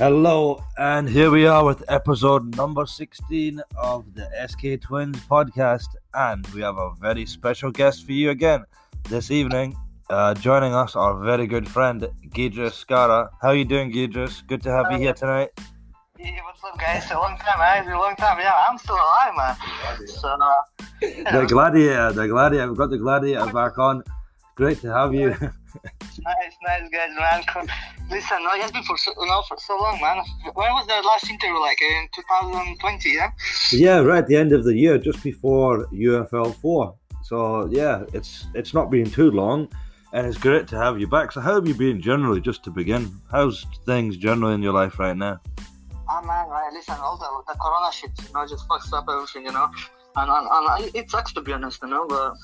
Hello, and here we are with episode number 16 of the SK Twins podcast. And we have a very special guest for you again this evening. Uh, joining us, our very good friend, Giedrius Skara. How are you doing, Giedrius? Good to have you here tonight. Yeah, what's up, guys? A long time, eh? It's a long time. Yeah, I'm still alive, man. So, uh, The Gladiator, the Gladiator. We've got the Gladiator back on. Great to have you. Nice, nice, guys, man. Listen, it has been for so, you know, for so long, man. When was the last interview? Like in 2020, yeah? yeah, right at the end of the year, just before UFL four. So yeah, it's it's not been too long, and it's great to have you back. So how have you been generally? Just to begin, how's things generally in your life right now? Ah, man, right. Listen, all the, the corona shit, you know, just fucks up everything, you know. And, and, and it sucks to be honest, you know, but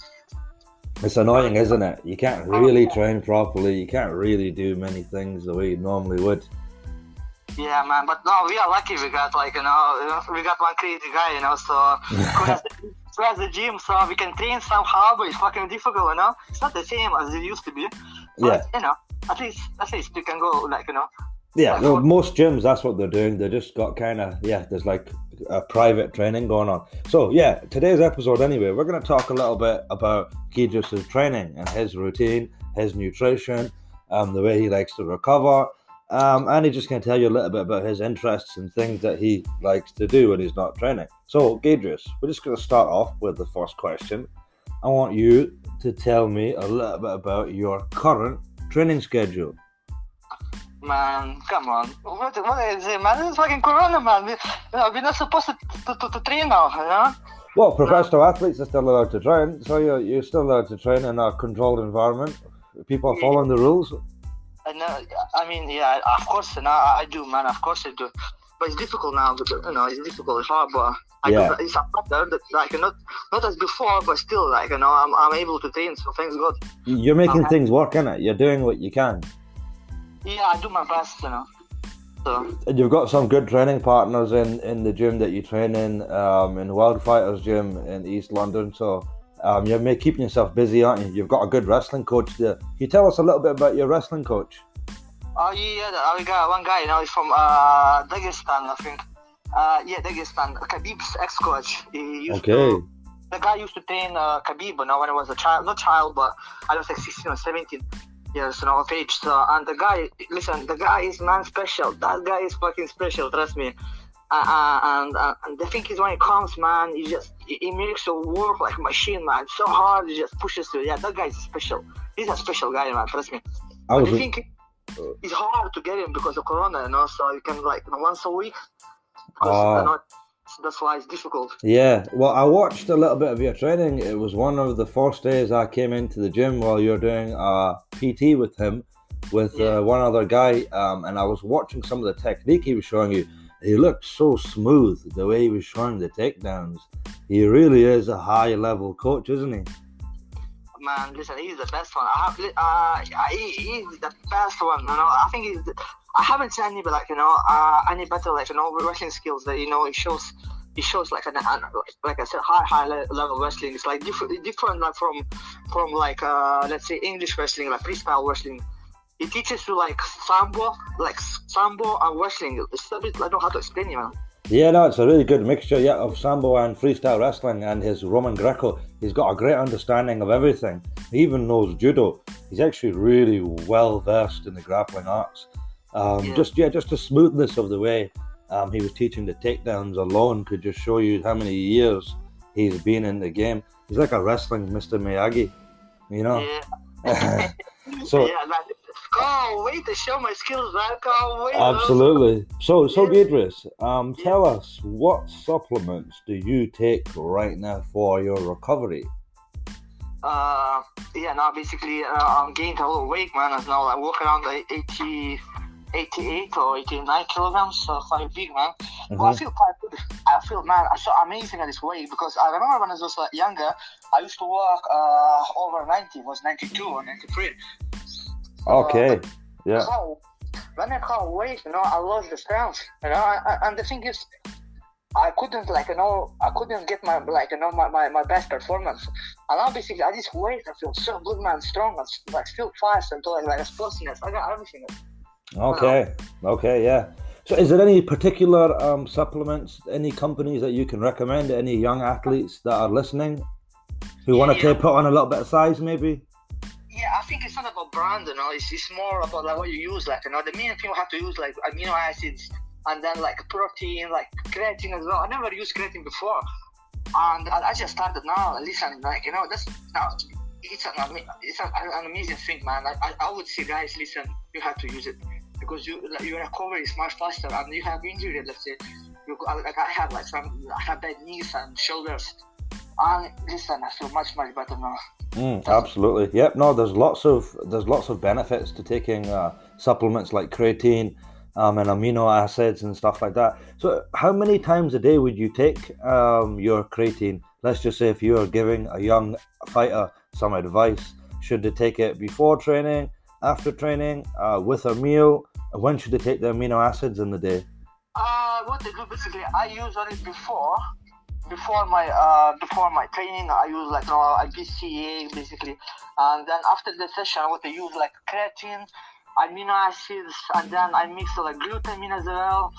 It's annoying, isn't it? You can't oh, really train properly. You can't really do many things the way you normally would. yeah, man. But no, we are lucky. We got like you know, we got one crazy guy, you know. So who has the, who has the gym, so we can train somehow. But it's fucking difficult, you know. It's not the same as it used to be. But, Yeah. You know, at least at least we can go like you know. Yeah, well, most gyms that's what they're doing. They just got kind of yeah. There's like a private training going on. So yeah, today's episode anyway, we're going to talk a little bit about Giedrius' training and his routine, his nutrition, um, the way he likes to recover, um, and he's just going to tell you a little bit about his interests and things that he likes to do when he's not training. So Giedrius, we're just going to start off with the first question. I want you to tell me a little bit about your current training schedule. Man, come on. What, what is it, man? This is fucking Corona, man. We, you know, we're not supposed to, to, to, to train now, you know? Well, professional athletes are still allowed to train, so you're, you're still allowed to train in a controlled environment. People are following the rules. And, uh, I mean, yeah, of course, know, I, I do, man. Of course I do. But it's difficult now. Because, you know, it's difficult. It's hard, but I Yeah. do, it's a better. that, Like not not as before, but still, like you know, I'm, I'm able to train. So thanks God. You're making Okay. things work, innit? You're doing what you can. Yeah, I do my best, you know. So And you've got some good training partners in, in the gym that you train in, um, in Wild Fighters Gym in East London. So um, you're keeping yourself busy, aren't you? You've got a good wrestling coach there. Can you tell us a little bit about your wrestling coach? Oh yeah, yeah, we got one guy. You know, he's from uh, Dagestan, I think. Uh, yeah, Dagestan. Khabib's ex-coach. Okay. to. The guy used to train uh, Khabib, you know, when I was a child. Not child, but I was like 16 or 17 years, know, of age. So, and the guy, listen, the guy is man special. That guy is fucking special. Trust me. Uh, uh, and uh, and the thing is, when it comes, man, he just he, makes you work like a machine, man. So hard, he just pushes you. Yeah, that guy is special. He's a special guy, man. Trust me. I was think it's hard to get him because of Corona, you know. So you can like once a week. 'Cause, Ah. you know, that's why it's difficult. Yeah, well, I watched a little bit of your training. It was one of the first days I came into the gym while you were doing a PT with him, with Yeah. uh, one other guy, um, and I was watching some of the technique he was showing you. He looked so smooth the way he was showing the takedowns. He really is a high level coach, isn't he? Man, listen, he's the best one. I have, uh, he, he's the best one. You know, I think he's. The, I haven't seen any, but like you know, uh, any better like you know wrestling skills that you know it shows. It shows like an, an like I said, high high level wrestling. It's like different, different like from from like uh let's say English wrestling, like freestyle wrestling. It teaches you like sambo, like sambo and wrestling. It's a bit I don't know how to explain it, man. Yeah, no, it's a really good mixture, yeah, of sambo and freestyle wrestling and his Roman Greco. He's got a great understanding of everything. He even knows judo. He's actually really well versed in the grappling arts. Um, Yeah. Just yeah, just the smoothness of the way um, he was teaching the takedowns alone could just show you how many years he's been in the game. He's like a wrestling Mr. Miyagi, you know. Yeah. so yeah. Can't wait to show my skills. Can't wait. Absolutely. So, so Yeah. Beatrice, um, Yeah. tell us what supplements do you take right now for your recovery? Uh, yeah, now basically uh, I'm gaining a little weight, man. I'm now like walking around like 80, 88 or 89 kilograms, so quite big, man. But I Mhm. feel quite good. I feel, man, I feel amazing at this weight because I remember when I was like, younger, I used to walk uh, over 90, was 92 or 93. Okay. Yeah. So, when I can't weight, you know, I lost the strength, you know, I, I, and the thing is, I couldn't like you know I couldn't get my like you know my, my, my best performance. And now basically at this weight I feel so good man, strong and like still fast and like like explosiveness. I got everything. Okay. Okay. Yeah. So, is there any particular um, supplements, any companies that you can recommend to any young athletes that are listening who want to Yeah. put on a little bit of size, maybe? Yeah, I think it's not about brand, you know. It's, it's more about like what you use, like you know. The main thing you have to use like amino acids and then like protein, like creatine as well. I never used creatine before, and I, I just started now. Listen, like you know, that's now it's an it's an, an amazing thing, man. I, I, I would say, guys, listen, you have to use it because you like, your recovery is much faster, and you have injury. Let's say, you, like I have like some, I have bad knees and shoulders, and listen, I feel much much better now. Mm, absolutely. Yep. No, there's lots of there's lots of benefits to taking uh, supplements like creatine um, and amino acids and stuff like that. So, how many times a day would you take um, your creatine? Let's just say if you are giving a young fighter some advice, should they take it before training, after training, uh, with a meal? When should they take the amino acids in the day? Uh, what they do basically, I use on it before, before my uh, before my training. I use like a BCA basically, and then after the session, what I use like creatine, amino acids, and then I mix like glutamine as well,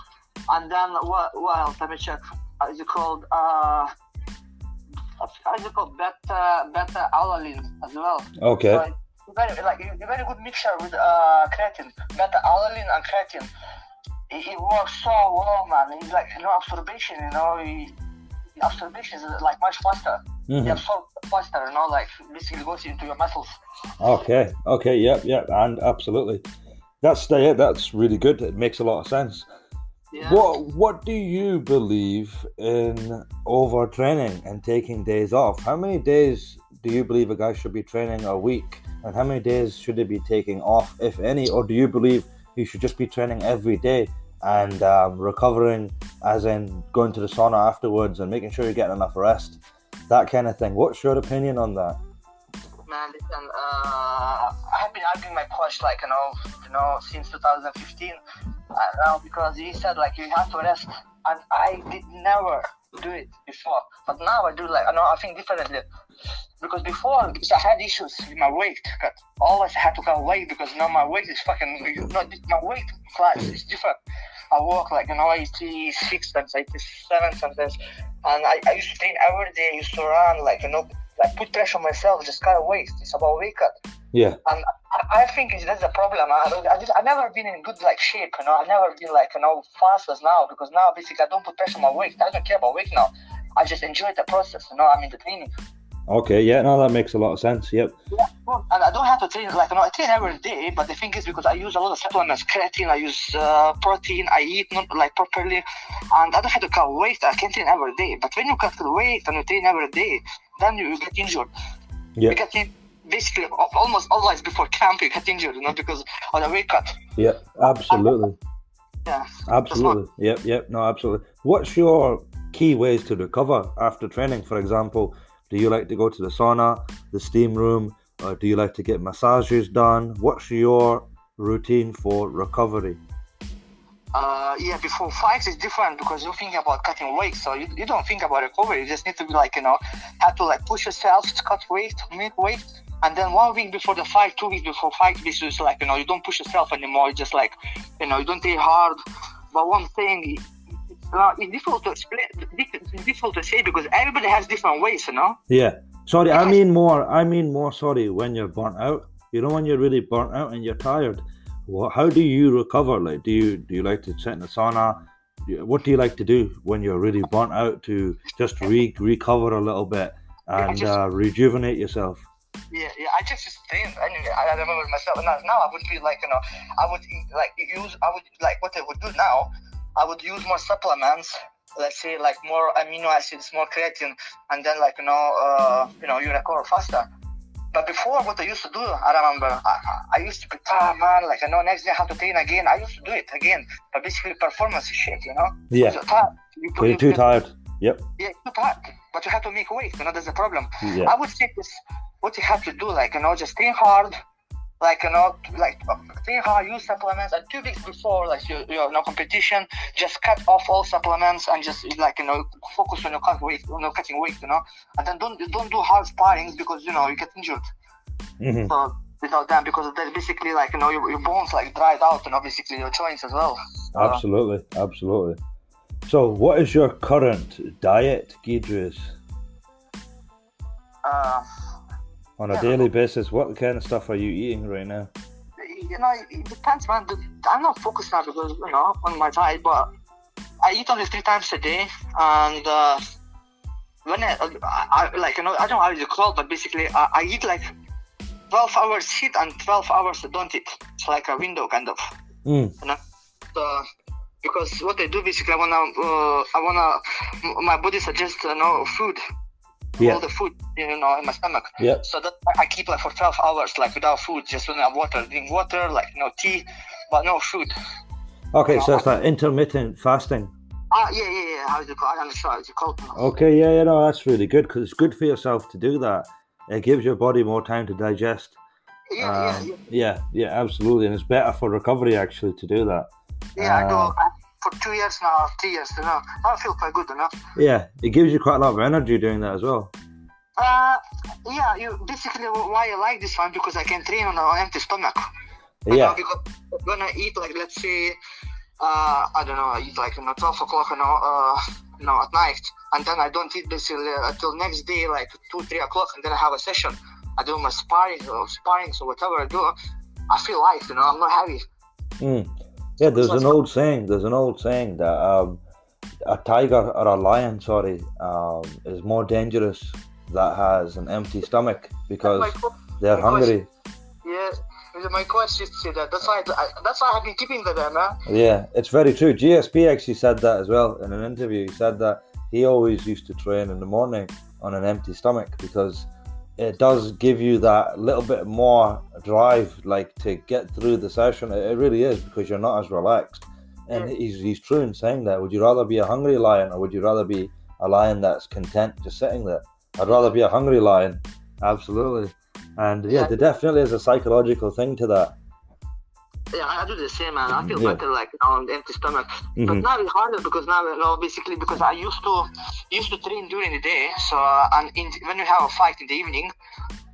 and then what what else? Let me check. Is it called? Uh, how is it called? Beta beta alanine as well. Okay. So very like a very good mixture with uh, creatine, beta alanine and creatine. It, it works so well, man. It's like you know absorption. You know, it, absorption is like much faster. Mhm. Absorbs faster. You know, like basically goes into your muscles. Okay. Okay. Yep. Yep. And absolutely. That's yeah, That's really good. It makes a lot of sense. Yeah. What What do you believe in overtraining and taking days off? How many days do you believe a guy should be training a week, and how many days should he be taking off, if any? Or do you believe he should just be training every day and um, recovering, as in going to the sauna afterwards and making sure you're getting enough rest, that kind of thing? What's your opinion on that? Man, listen, uh, I have been arguing my coach like you know, you know, since 2015. Uh, because he said like you have to rest, and I did never do it before. But now I do like I know I think differently. Because before because I had issues with my weight, cut. always I had to cut weight because now my weight is fucking not my weight class is different. I walk like you know 86 times 87 sometimes, and I, I used to train every day. I used to run like you know like put pressure on myself, just cut weight. It's about weight cut. Yeah. And I, I think it's, that's the problem. I, I, just, I never been in good like shape, you know. I never been like you know fast as now because now basically I don't put pressure on my weight. I don't care about weight now. I just enjoy the process, you know. I'm in the training. Okay. Yeah. No, that makes a lot of sense. Yep. Yeah, well, and I don't have to train like you know I train every day, but the thing is because I use a lot of supplements, creatine, I use uh, protein, I eat not like properly, and I don't have to cut weight. I can train every day. But when you cut the weight and you train every day, then you, get injured. Yeah. You get in, basically almost always before camp you get injured, you know, because of the weight cut. Yep. Absolutely. Yeah. Absolutely. Yep, yep. No, absolutely. What's your key ways to recover after training? For example, do you like to go to the sauna, the steam room, or do you like to get massages done? What's your routine for recovery? Uh, yeah, before fights is different because you think about cutting weight, so you, you don't think about recovery. You just need to be like, you know, have to like push yourself, to cut weight, make weight, and then one week before the fight, two weeks before fight, this is like, you know, you don't push yourself anymore. You just like, you know, you don't take hard. But one thing, uh, it's difficult to explain, difficult to say because everybody has different ways, you know. Yeah. Sorry, I mean more. I mean more. Sorry, when you're burnt out. You know, when you're really burnt out and you're tired. What? How do you recover? Like, do you do you like to sit in the sauna? What do you like to do when you're really burnt out to just re- recover a little bit and just- uh, rejuvenate yourself? Yeah, yeah. I just to think. Anyway, I I remember myself. Now, now I would be like, you know, I would like use. I would like what I would do now. I would use more supplements. Let's say like more amino acids, more creatine, and then like you know, uh, you know, you recover faster. But before, what I used to do, I remember, I, I- used to be tired, man. Like I know next day I have to train again. I used to do it again, but basically performance is shit, you know. Yeah. You're tired. You put- You're too tired. Yep. Yeah, too tired. But you have to make weight. You know, that's the problem. Yeah. I would say this what you have to do, like you know, just train hard, like you know, like uh, how you supplements, and two weeks before, like your your no competition, just cut off all supplements and just like you know, focus on your cut weight, on your cutting weight, you know, and then don't don't do hard sparring because you know you get injured. hmm So without them because they're basically like you know your, your bones like dried out and obviously your joints as well. Absolutely, absolutely. So, what is your current diet, Giedrius? uh, On a Yeah. daily basis, what kind of stuff are you eating right now? you know, it depends, man. I'm not focused now because you know on my diet, but I eat only three times a day, and uh, when I, I, I like you know I don't know how you call, but basically I, I eat like twelve hours eat and twelve hours don't eat. It's like a window kind of, Mm, you know. So, because what I do basically, I wanna, uh, I wanna, my body suggests you know food, yeah, all the food you know in my stomach. yeah, So that I keep like for 12 hours, like without food, just I have water, drink water, like no tea, but no food. Okay, so it's like intermittent fasting. Ah, yeah, yeah, yeah. How's it called? I'm sorry, how's called? Okay, yeah, you know, that's really good because it's good for yourself to do that. It gives your body more time to digest. Yeah, yeah, Um, yeah. yeah, yeah, absolutely. And it's better for recovery actually to do that. Yeah, I do for two years now, three years, you know. I feel quite good, you know. Yeah, it gives you quite a lot of energy doing that as well. Uh, yeah, you basically why I like this one because I can train on an empty stomach. You know, Yeah, when I eat, like, let's say, uh, I don't know, I eat like, you know, 12 o'clock, you know, uh, you know, at night, and then I don't eat basically until next day, like 2, 3 o'clock, and then I have a session. I do my sparring or sparring, so whatever I do, I feel light, you know, I'm not heavy. mm. Yeah. There's an old saying. There's an old saying that um, a tiger or a lion, sorry, um, is more dangerous that has an empty stomach because My they're my hungry. Yeah, my coach used to say that. That's why, I, that's why I've been keeping that there, man. Yeah, it's very true. GSP actually said that as well in an interview. He said that he always used to train in the morning on an empty stomach because it does give you that little bit more drive, like to get through the session. It, it really is because you're not as relaxed. And Yeah. he's he's true in saying that. Would you rather be a hungry lion or would you rather be a lion that's content just sitting there? I'd rather be a hungry lion. Absolutely. And yeah, Yeah. there definitely is a psychological thing to that. Yeah, I do the same, man. I feel Yeah. better like know, on empty stomach. But Mhm. now it's harder because now you know basically because I used to used to train during the day. So uh, and in, when you have a fight in the evening,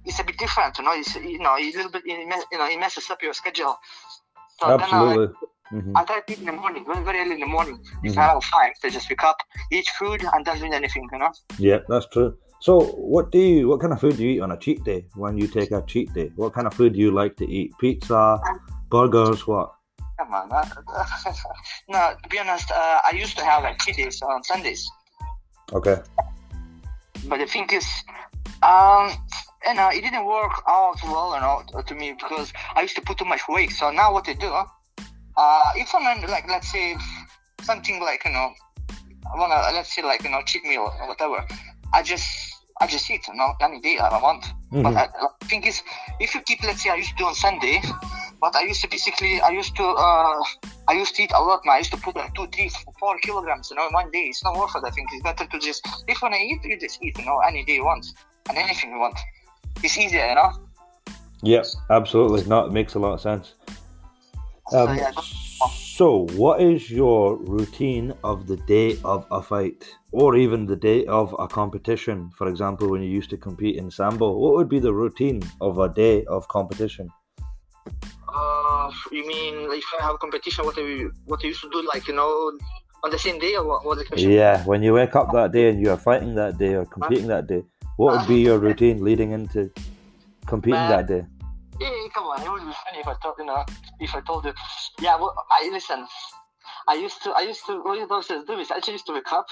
it's a bit different. You know, it's you know a little bit it mess, you know it messes up your schedule. So Absolutely. then Mhm. I, I try to eat in the morning, very very early in the morning. If Mhm. I have a fight, I just wake up, eat food, and don't do anything. You know. Yeah, that's true. So, what do you? What kind of food do you eat on a cheat day? When you take a cheat day, what kind of food do you like to eat? Pizza, burgers, what? Come on. Uh, no, to be honest, uh, I used to have like cheat days on Sundays. Okay. But the thing is, um, you know, it didn't work out well, you know, to me because I used to put too much weight. So now what I do, uh, if I'm like, let's say something like, you know, I wanna, let's say like, you know, cheat meal or whatever, I just, I just eat, you know, any day I want. But Mhm. I, the thing is, if you keep, let's say, I used to do on Sunday, but I used to basically, I used to, uh, I used to eat a lot, man. I used to put like two, three, four kilograms, you know, in one day. It's not worth it. I think it's better to just, if when I eat, you just eat, you know, any day you want and anything you want. It's easier, you know. Yep, absolutely. No, it makes a lot of sense. Um, so, what is your routine of the day of a fight, or even the day of a competition? For example, when you used to compete in sambo, what would be the routine of a day of competition? Uh, you mean if I have competition, what I what I used to do, like you know, on the same day or what? what? Yeah, when you wake up that day and you are fighting that day or competing that day, what would be your routine leading into competing that day? Yeah, come on, it would be funny if I told you know if I told you. Yeah, well, I listen. I used to, I used to, what used to do is I actually used to wake up,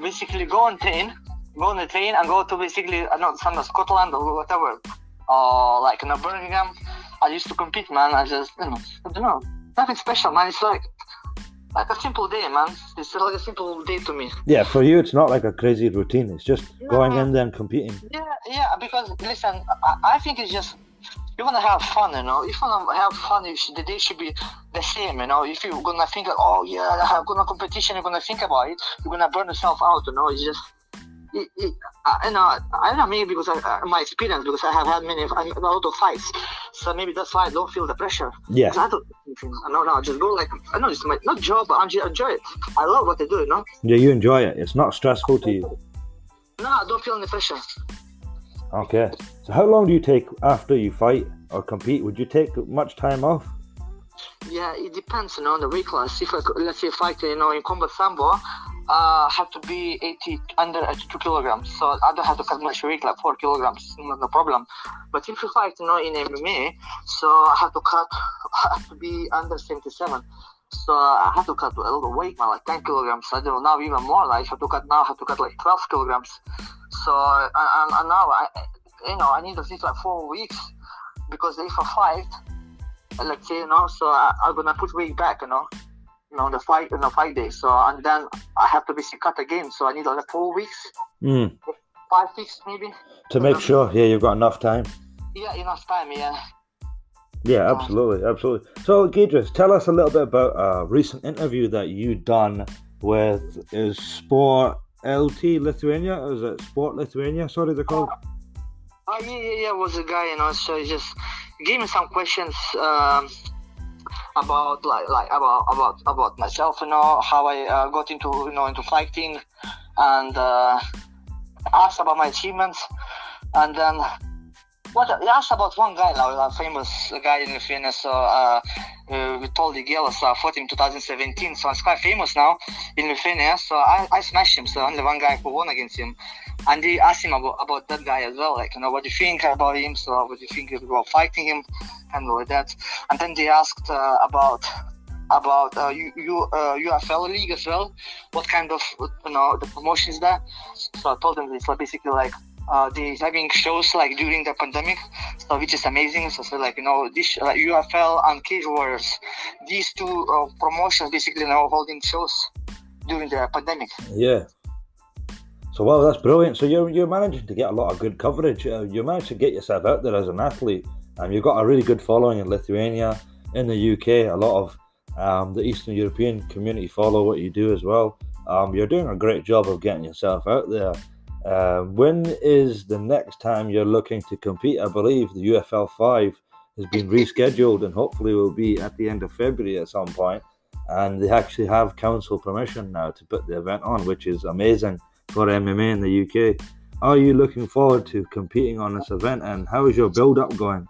basically go on train, go on the train and go to basically, I don't know, some Scotland or whatever, or like in you know, Birmingham. I used to compete, man. I just, you know, I don't know, nothing special, man. It's like, like a simple day, man. It's like a simple day to me. Yeah, for you, it's not like a crazy routine. It's just going in there and competing. Yeah, yeah, because listen, I, I think it's just you wanna have fun, you know. If you wanna have fun, you should, the day should be the same, you know. If you're gonna think, like, oh yeah, I have gonna competition, you're gonna think about it, you're gonna burn yourself out, you know. It's just, it, it, I, you know, I don't know, maybe because I, uh, my experience, because I have had many, a lot of fights, so maybe that's why I don't feel the pressure. Yeah, I don't, no, no, just go like, I know it's my not job, but I enjoy- enjoy it. I love what I do, you know. yeah, you enjoy it. It's not stressful to you. No, I don't feel any pressure. Okay. So how long do you take after you fight or compete, would you take much time off? Yeah, it depends, you know, on the weight class. If I, let's say fight, you know, in combat sambo, uh, have to be 80 under 82 kilograms. So I don't have to cut much weight, like four kilograms, not no problem. But if you fight, you know, in MMA, so I have to cut, I have to be under 77. So I have to cut a little weight, man, like 10 kilograms. I don't know now even more. Like I have to cut now, I have to cut like 12 kilograms. So and, and now I, you know, I need at least like four weeks because if I fight, let's say, you know, so I, I'm gonna put weight back, you know, you know, the fight, in the fight days. So and then I have to basically cut again. So I need like four weeks, Mm. five weeks maybe. To make sure, yeah, you've got enough time. Yeah, enough time. Yeah. Yeah, absolutely, absolutely. So, Giedrius, tell us a little bit about a recent interview that you done with is Sport LT Lithuania. Is it Sport Lithuania? Sorry, they're called. Oh yeah, yeah, yeah. Was a guy, you know. So he just gave me some questions um, about like like about about about myself, you know, how I uh, got into you know into fighting, and uh, asked about my achievements, and then what he asked about one guy now, a famous guy in Lithuania. So uh, uh, we told the girl, so I fought him 2017. So it's quite famous now in Lithuania. So I, I smashed him. So only one guy who won against him. And they asked him about, about that guy as well, like, you know, what do you think about him? So what do you think about fighting him? That. And then they asked uh, about about uh, you, you uh, UFL league as well. What kind of you know the promotions there? So I told them it's like basically like uh, they having shows like during the pandemic, so which is amazing. So, like you know this like UFL and Cage Warriors, these two uh, promotions basically know holding shows during the pandemic. Yeah. So, wow, that's brilliant. So, you're, you're managing to get a lot of good coverage. Uh, you managed to get yourself out there as an athlete. Um, you've got a really good following in Lithuania, in the UK. A lot of um, the Eastern European community follow what you do as well. Um, you're doing a great job of getting yourself out there. Uh, when is the next time you're looking to compete? I believe the UFL 5 has been rescheduled and hopefully will be at the end of February at some point. And they actually have council permission now to put the event on, which is amazing for MMA in the UK. Are you looking forward to competing on this event and how is your build up going?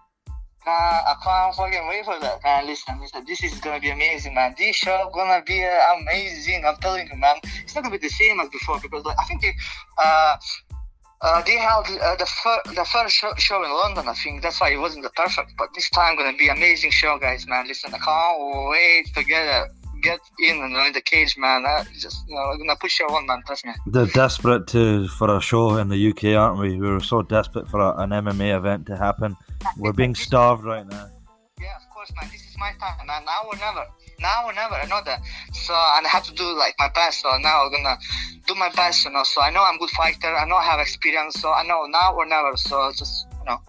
Uh, I can't fucking wait for that, man. Listen, listen, this is gonna be amazing, man. This show gonna be uh, amazing. I'm telling you, man. It's not gonna be the same as before because like, I think they, uh, uh, they held uh, the, fir- the first show, show in London. I think that's why it wasn't the perfect. But this time gonna be amazing show, guys, man. Listen, I can't wait to get uh, get in and in the cage, man. I just you know, I'm gonna push you on, man. Trust me. They're desperate to for a show in the UK, aren't we? We were so desperate for a, an MMA event to happen. We're being starved right now. Yeah, of course, man. This is my time, man. Now or never. Now or never. I know that. So and I have to do like my best. So now I'm gonna do my best, you know. So I know I'm a good fighter. I know I have experience. So I know now or never. So just you know,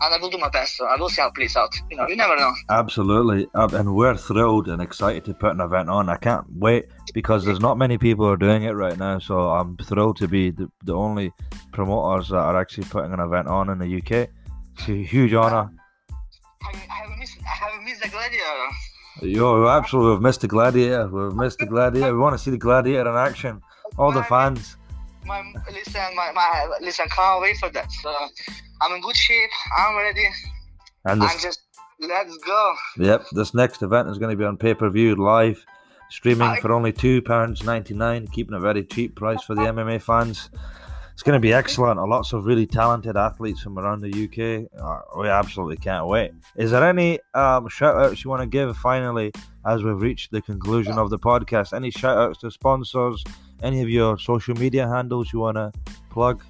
and I will do my best. So I will see how it plays out. You know, you never know. Absolutely, and we're thrilled and excited to put an event on. I can't wait because there's not many people who are doing it right now. So I'm thrilled to be the, the only promoters that are actually putting an event on in the UK. It's a huge honour. I, I haven't missed. I haven't missed the gladiator. Yo, absolutely, we've missed the gladiator. We've missed the gladiator. We want to see the gladiator in action. All the fans. My listen, my, my listen. Can't wait for that. So I'm in good shape. I'm ready. And I'm just let's go. yep, this next event is going to be on pay per view live, streaming for only two pounds ninety nine, keeping a very cheap price for the MMA fans. It's going to be excellent. Lots of really talented athletes from around the UK. Uh, we absolutely can't wait. Is there any um, shout outs you want to give finally as we've reached the conclusion of the podcast? Any shout outs to sponsors? Any of your social media handles you want to plug?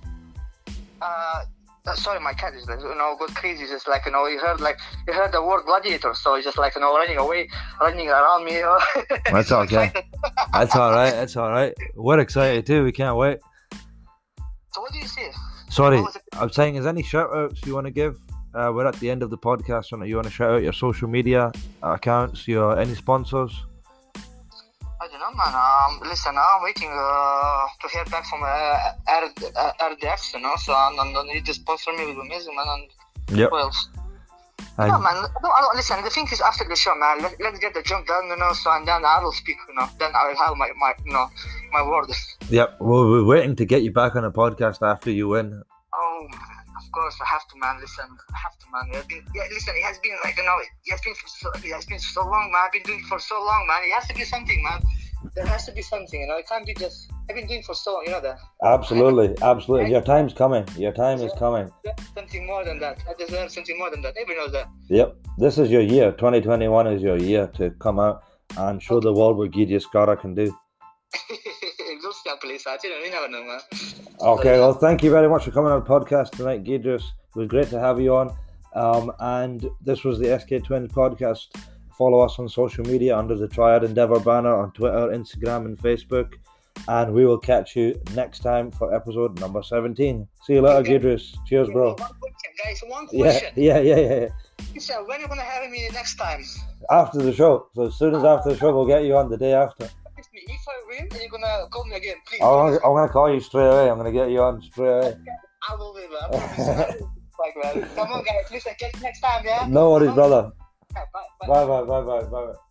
uh, sorry, my cat is like, you know got crazy. Just like you know, he heard like he heard the word gladiator, so he's just like you know running away, running around me. You know? That's okay. That's all right. That's all right. We're excited too. We can't wait. So what do you say? Sorry, What was it? I'm saying, is any shout outs you want to give? Uh, we're at the end of the podcast. So you want to shout out your social media accounts, your any sponsors? I don't know, man. Um, listen, I'm waiting uh, to hear back from uh, R- uh, RDX, you know. So and, and, and he just sponsor me with amazing, man. And Yep. what else? And No, man. I don't, I don't, listen, the thing is after the show, man. Let, let's get the jump done, you know. So and then I will speak, you know. Then I will have my, my you know, my word. Yep. Well, we're waiting to get you back on the podcast after you win. Oh, of course, I have to, man. Listen, I have to, man. Been, yeah, listen, it has been like you know, it has been for so, it has been so long, man. I've been doing it for so long, man. It has to be something, man. There has to be something, you know. It can't be just. I've been doing for so long, you know that. Absolutely, absolutely. Your time's coming. Your time is coming. Something more than that. I deserve something more than that. Everyone knows that. Yep. This is your year. 2021 is your year to come out and show the world what Gideon Scotta can do. Those police, I didn't you never know, man. Okay, well, thank you very much for coming on the podcast tonight, Giedrius. It was great to have you on. Um, and this was the SK Twins podcast. Follow us on social media under the Triad Endeavour banner on Twitter, Instagram, and Facebook. And we will catch you next time for episode number 17. See you later, Okay. Giedrius. Cheers, bro. One question, guys. One question. yeah, yeah, yeah. yeah. Listen, when are you gonna have me next time? After the show. So as soon as ah. after the show, we'll get you on the day after. If I win, then you're gonna call me again, please. I'm gonna, I'm gonna call you straight away. I'm gonna get you on straight away. I will be, man. I promise you, I will. Like, man. Come on, guys. Listen, catch you next time, yeah? No worries, brother. Bye, bye, bye, bye, bye. vai.